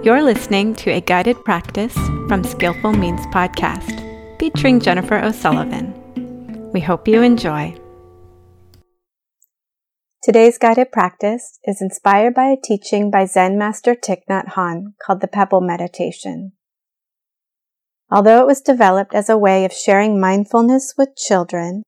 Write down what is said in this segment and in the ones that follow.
You're listening to a guided practice from Skillful Means podcast featuring Jennifer O'Sullivan. We hope you enjoy. Today's guided practice is inspired by a teaching by Zen Master Thich Nhat Hanh called the Pebble Meditation. Although it was developed as a way of sharing mindfulness with children,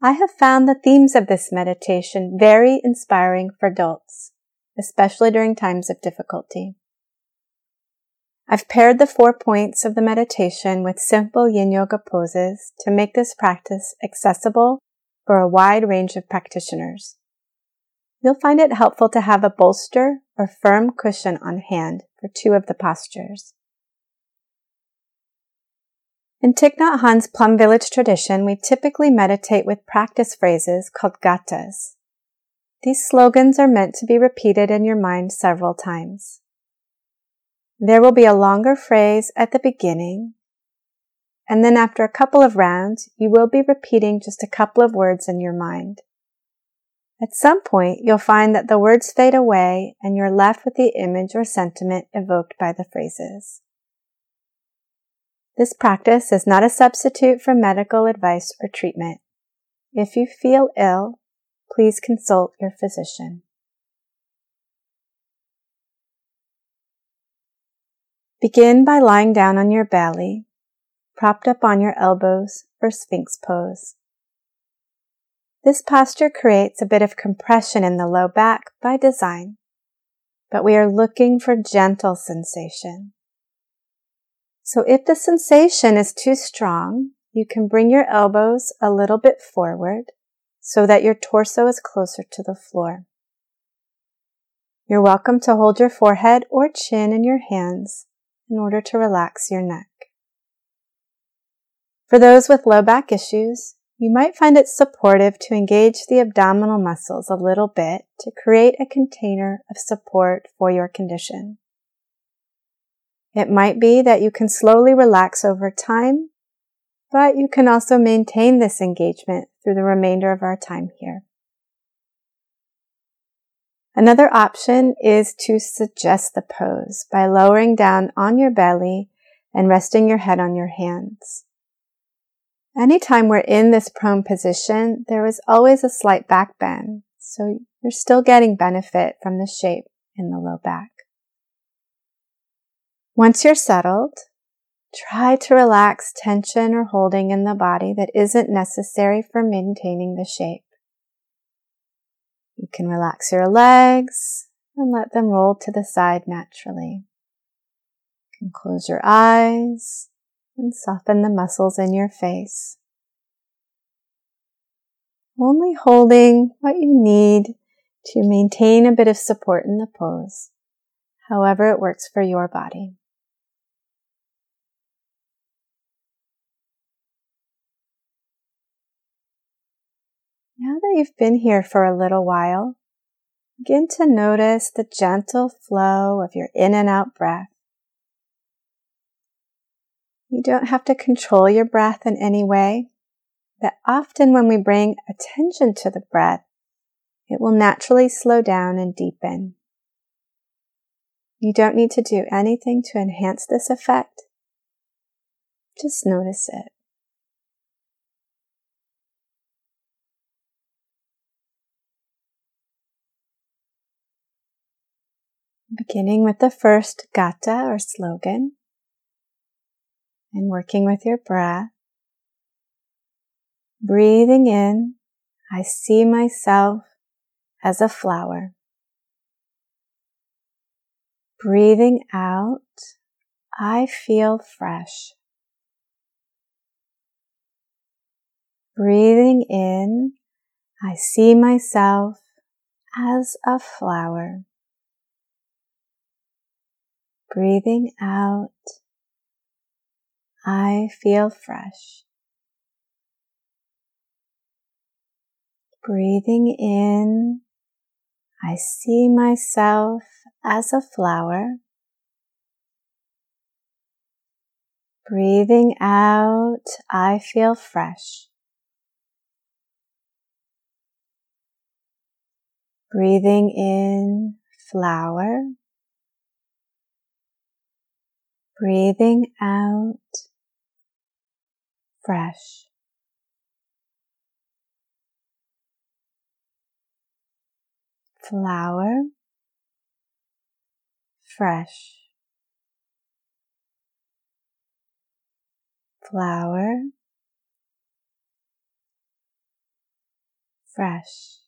I have found the themes of this meditation very inspiring for adults, especially during times of difficulty. I've paired the four points of the meditation with simple yin yoga poses to make this practice accessible for a wide range of practitioners. You'll find it helpful to have a bolster or firm cushion on hand for two of the postures. In Thich Nhat Hanh's Plum Village tradition, we typically meditate with practice phrases called gathas. These slogans are meant to be repeated in your mind several times. There will be a longer phrase at the beginning, and then after a couple of rounds, you will be repeating just a couple of words in your mind. At some point, you'll find that the words fade away and you're left with the image or sentiment evoked by the phrases. This practice is not a substitute for medical advice or treatment. If you feel ill, please consult your physician. Begin by lying down on your belly, propped up on your elbows for Sphinx pose. This posture creates a bit of compression in the low back by design, but we are looking for gentle sensation. So if the sensation is too strong, you can bring your elbows a little bit forward so that your torso is closer to the floor. You're welcome to hold your forehead or chin in your hands in order to relax your neck. For those with low back issues, you might find it supportive to engage the abdominal muscles a little bit to create a container of support for your condition. It might be that you can slowly relax over time, but you can also maintain this engagement through the remainder of our time here. Another option is to suggest the pose by lowering down on your belly and resting your head on your hands. Anytime we're in this prone position, there is always a slight back bend, so you're still getting benefit from the shape in the low back. Once you're settled, try to relax tension or holding in the body that isn't necessary for maintaining the shape. You can relax your legs and let them roll to the side naturally. You can close your eyes and soften the muscles in your face. Only holding what you need to maintain a bit of support in the pose, however it works for your body. Now that you've been here for a little while, begin to notice the gentle flow of your in and out breath. You don't have to control your breath in any way, but often when we bring attention to the breath, it will naturally slow down and deepen. You don't need to do anything to enhance this effect. Just notice it. Beginning with the first gatha or slogan and working with your breath. Breathing in, I see myself as a flower. Breathing out, I feel fresh. Breathing in, I see myself as a flower. Breathing out, I feel fresh. Breathing in, I see myself as a flower. Breathing out, I feel fresh. Breathing in, flower. Breathing out fresh. Flower, fresh. Flower, fresh.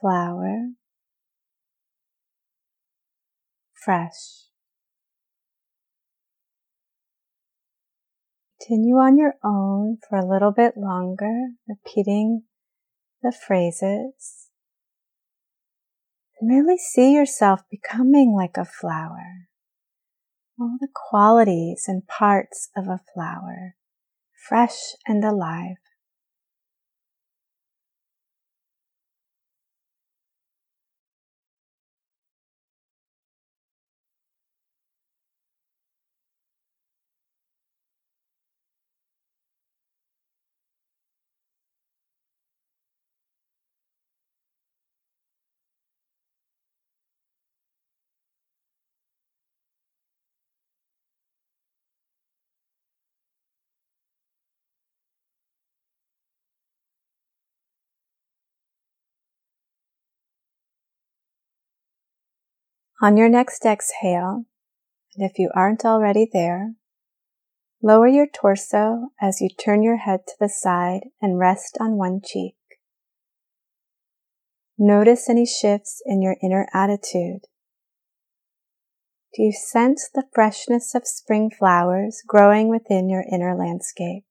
Flower, fresh. Continue on your own for a little bit longer, repeating the phrases. And really see yourself becoming like a flower. All the qualities and parts of a flower, fresh and alive. On your next exhale, and if you aren't already there, lower your torso as you turn your head to the side and rest on one cheek. Notice any shifts in your inner attitude. Do you sense the freshness of spring flowers growing within your inner landscape?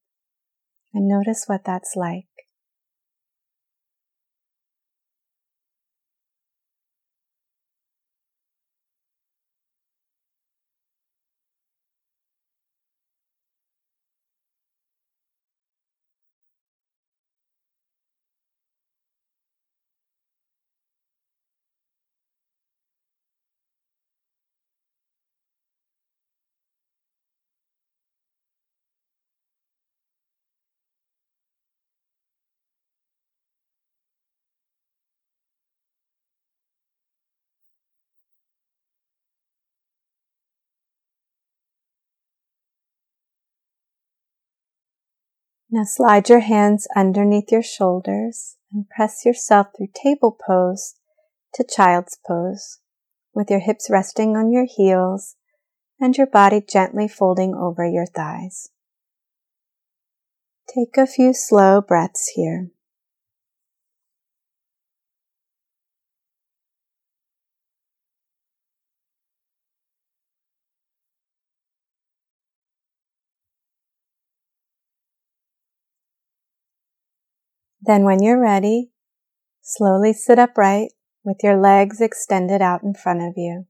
And notice what that's like. Now slide your hands underneath your shoulders and press yourself through table pose to child's pose with your hips resting on your heels and your body gently folding over your thighs. Take a few slow breaths here. Then when you're ready, slowly sit upright with your legs extended out in front of you.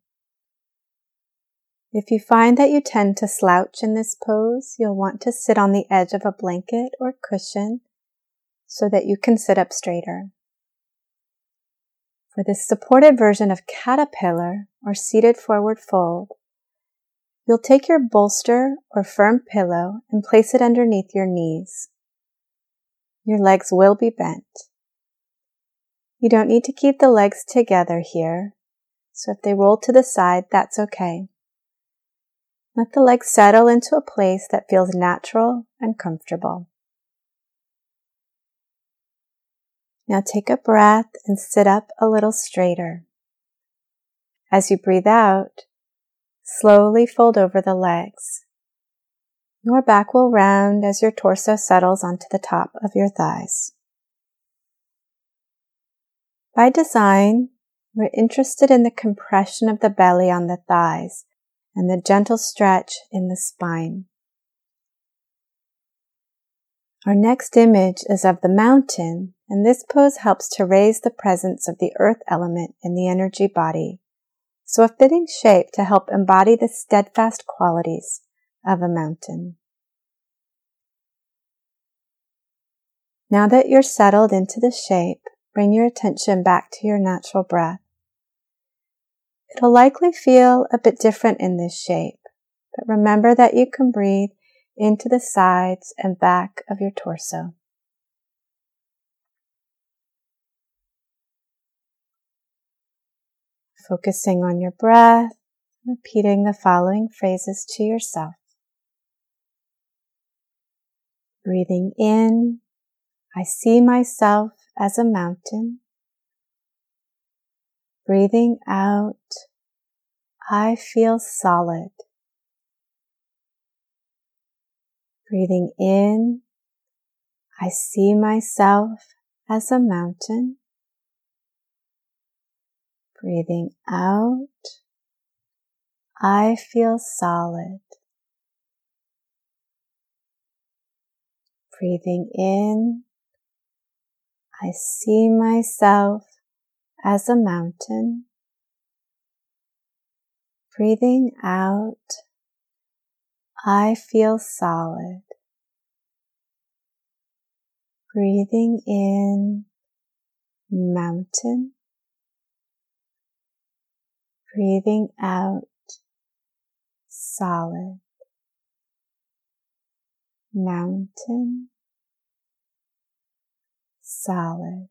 If you find that you tend to slouch in this pose, you'll want to sit on the edge of a blanket or cushion so that you can sit up straighter. For this supported version of caterpillar or seated forward fold, you'll take your bolster or firm pillow and place it underneath your knees. Your legs will be bent. You don't need to keep the legs together here, so if they roll to the side, that's okay. Let the legs settle into a place that feels natural and comfortable. Now take a breath and sit up a little straighter. As you breathe out, slowly fold over the legs. Your back will round as your torso settles onto the top of your thighs. By design, we're interested in the compression of the belly on the thighs and the gentle stretch in the spine. Our next image is of the mountain, and this pose helps to raise the presence of the earth element in the energy body. So a fitting shape to help embody the steadfast qualities of a mountain. Now that you're settled into the shape, bring your attention back to your natural breath. It'll likely feel a bit different in this shape, but remember that you can breathe into the sides and back of your torso. focusing on your breath, repeating the following phrases to yourself. Breathing in, I see myself as a mountain. Breathing out, I feel solid. Breathing in, I see myself as a mountain. Breathing out, I feel solid. Breathing in, I see myself as a mountain. Breathing out, I feel solid. Breathing in, mountain. Breathing out, solid. Mountain, solid.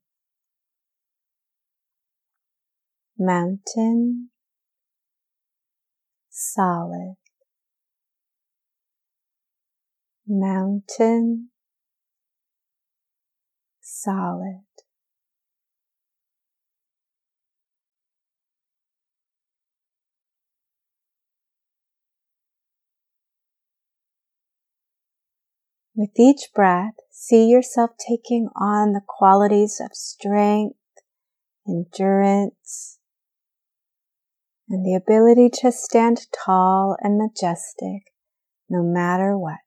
Mountain, solid. Mountain, solid. With each breath, see yourself taking on the qualities of strength, endurance, and the ability to stand tall and majestic no matter what.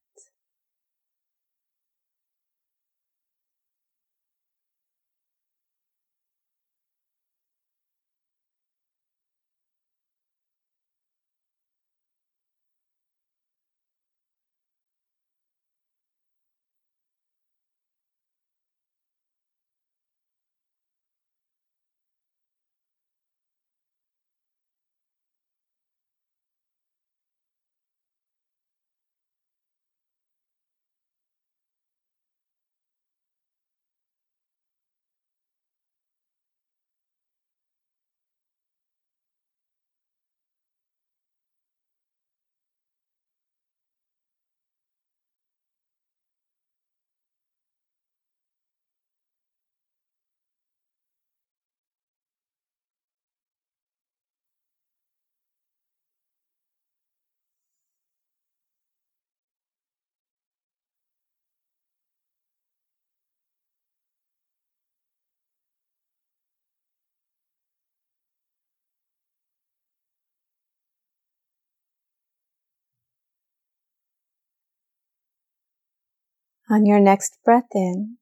On your next breath in,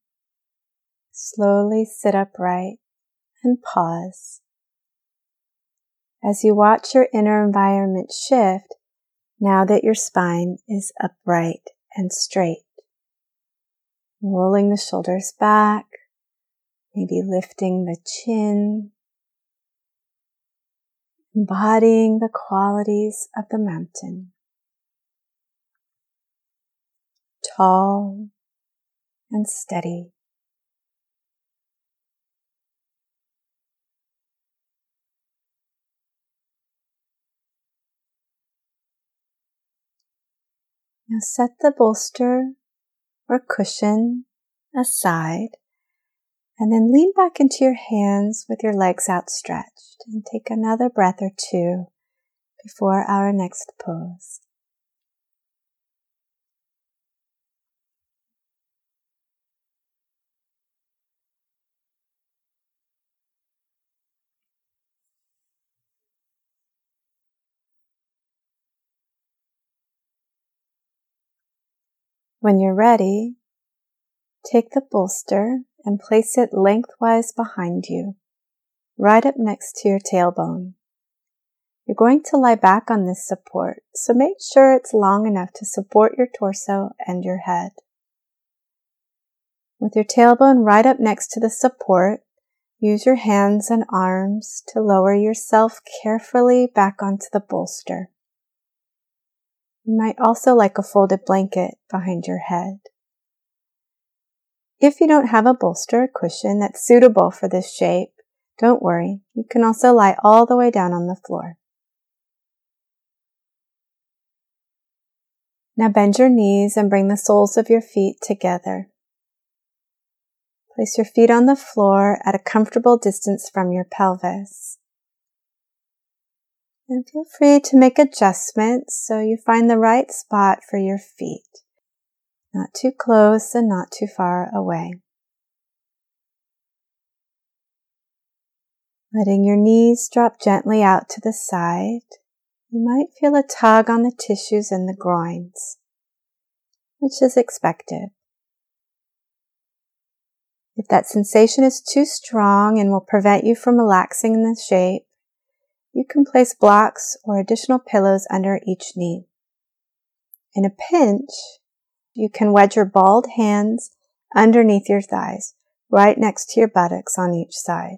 slowly sit upright and pause. As you watch your inner environment shift, now that your spine is upright and straight. Rolling the shoulders back, maybe lifting the chin, embodying the qualities of the mountain. Tall, and steady. Now set the bolster or cushion aside and then lean back into your hands with your legs outstretched and take another breath or two before our next pose. When you're ready, take the bolster and place it lengthwise behind you, right up next to your tailbone. You're going to lie back on this support, so make sure it's long enough to support your torso and your head. With your tailbone right up next to the support, use your hands and arms to lower yourself carefully back onto the bolster. You might also like a folded blanket behind your head. If you don't have a bolster or cushion that's suitable for this shape, Don't worry, you can also lie all the way down on the floor. Now bend your knees and bring the soles of your feet together. Place your feet on the floor at a comfortable distance from your pelvis. And feel free to make adjustments so you find the right spot for your feet. Not too close and not too far away. Letting your knees drop gently out to the side, you might feel a tug on the tissues in the groins, which is expected. If that sensation is too strong and will prevent you from relaxing in the shape, you can place blocks or additional pillows under each knee. In a pinch, you can wedge your balled hands underneath your thighs, right next to your buttocks on each side.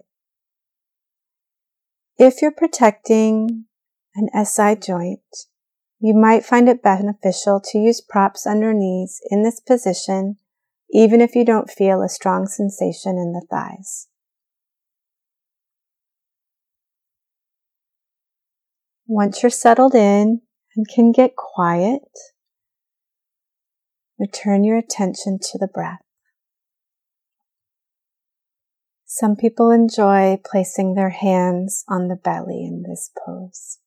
If you're protecting an SI joint, you might find it beneficial to use props under knees in this position, even if you don't feel a strong sensation in the thighs. Once you're settled in and can get quiet, return your attention to the breath. Some people enjoy placing their hands on the belly in this pose.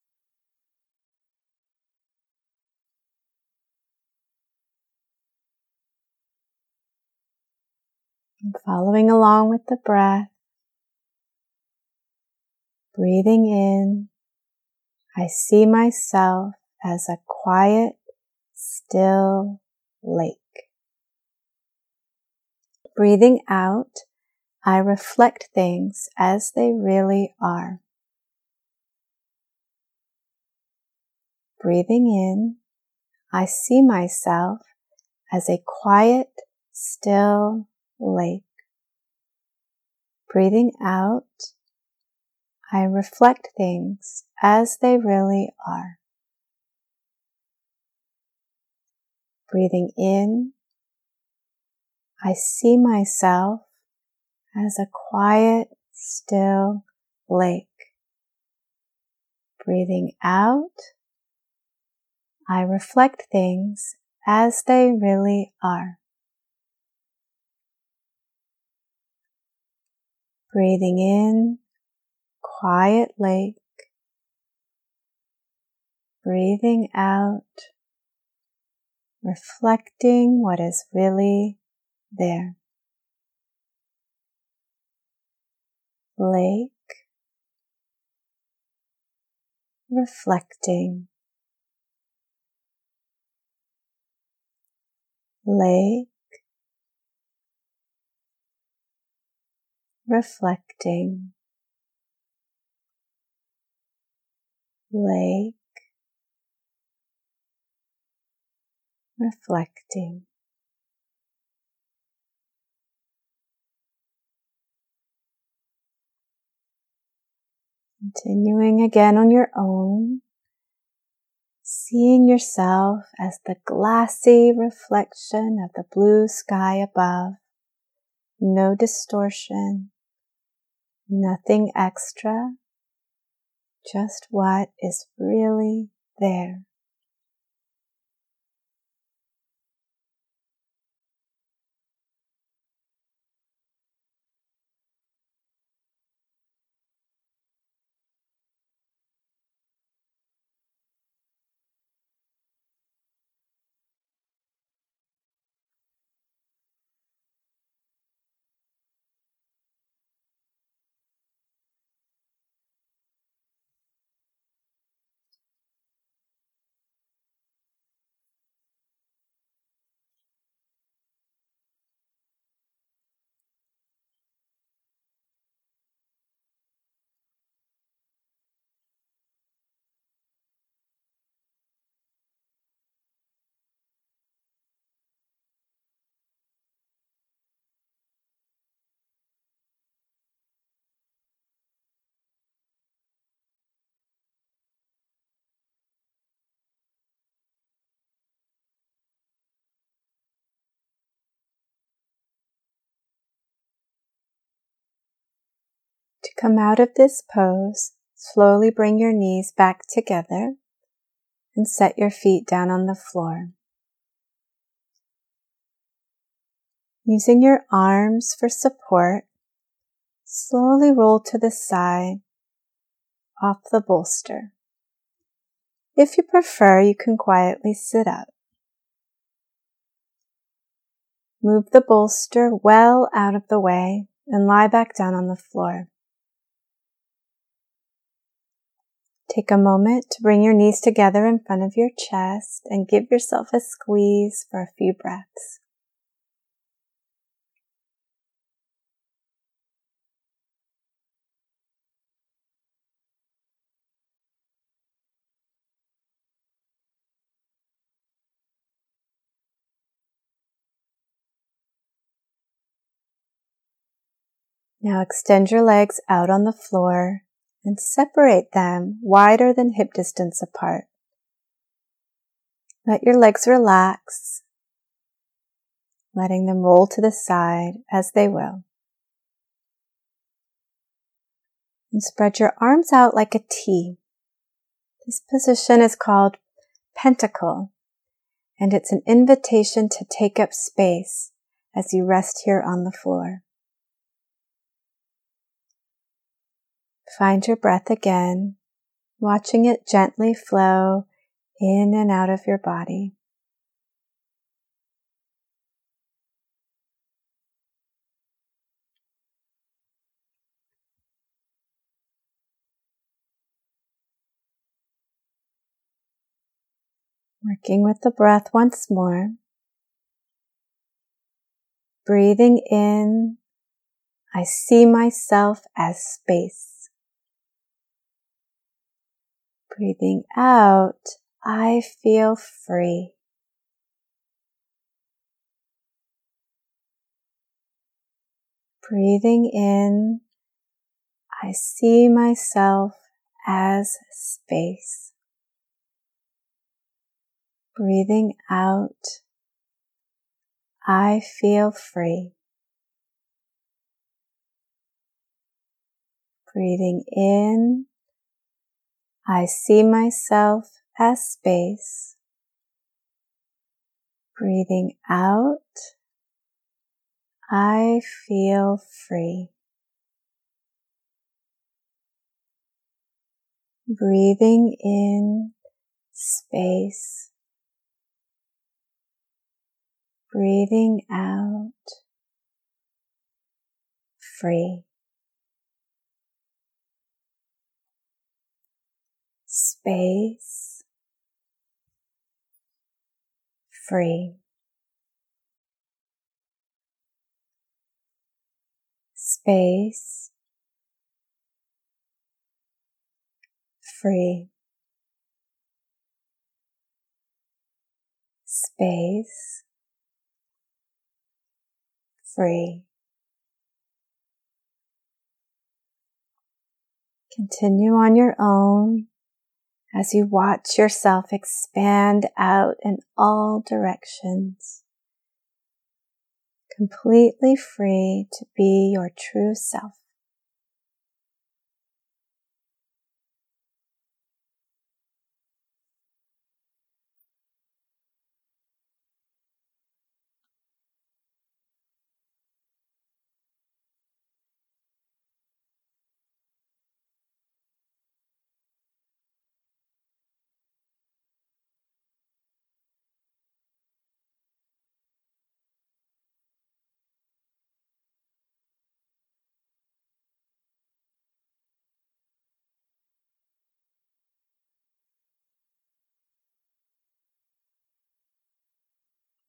And following along with the breath, breathing in, I see myself as a quiet, still lake. Breathing out, I reflect things as they really are. Breathing in, I see myself as a quiet, still lake. Breathing out, I reflect things as they really are. Breathing in, I see myself as a quiet, still lake. Breathing out, I reflect things as they really are. Breathing in, quiet lake. Breathing out, reflecting what is really there. lake, reflecting, lake, reflecting, lake, reflecting. Continuing again on your own, seeing yourself as the glassy reflection of the blue sky above, no distortion, nothing extra, just what is really there. To come out of this pose, slowly bring your knees back together and set your feet down on the floor. Using your arms for support, slowly roll to the side off the bolster. If you prefer, you can quietly sit up. Move the bolster well out of the way and lie back down on the floor. Take a moment to bring your knees together in front of your chest and give yourself a squeeze for a few breaths. Now extend your legs out on the floor and separate them wider than hip distance apart. Let your legs relax, letting them roll to the side as they will. And spread your arms out like a T. This position is called pentacle, and it's an invitation to take up space as you rest here on the floor. Find your breath again, watching it gently flow in and out of your body. Working with the breath once more. Breathing in, I see myself as space. Breathing out, I feel free. Breathing in, I see myself as space. Breathing out, I feel free. Breathing in, I see myself as space. Breathing out, I feel free. Breathing in space. Breathing out free. Space, free. Space, free. Space, free. Continue on your own as you watch yourself expand out in all directions, completely free to be your true self.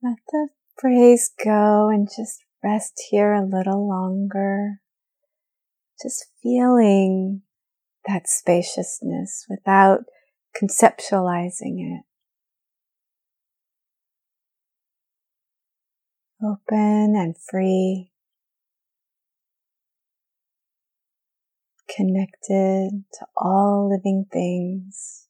Let the phrase go and just rest here a little longer. Just feeling that spaciousness without conceptualizing it. Open and free. Connected to all living things.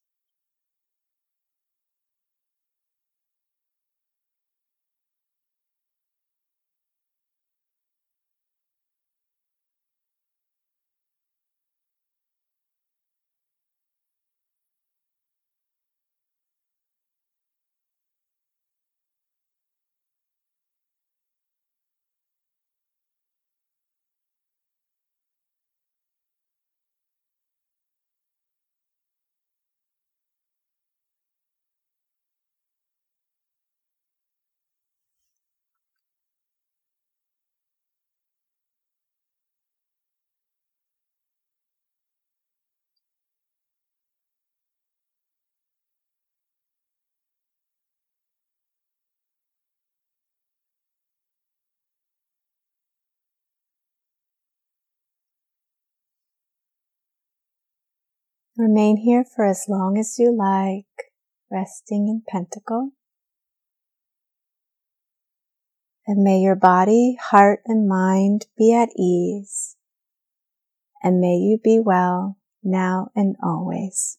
Remain here for as long as you like, resting in pentacle. And may your body, heart, and mind be at ease. And may you be well now and always.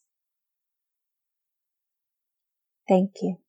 Thank you.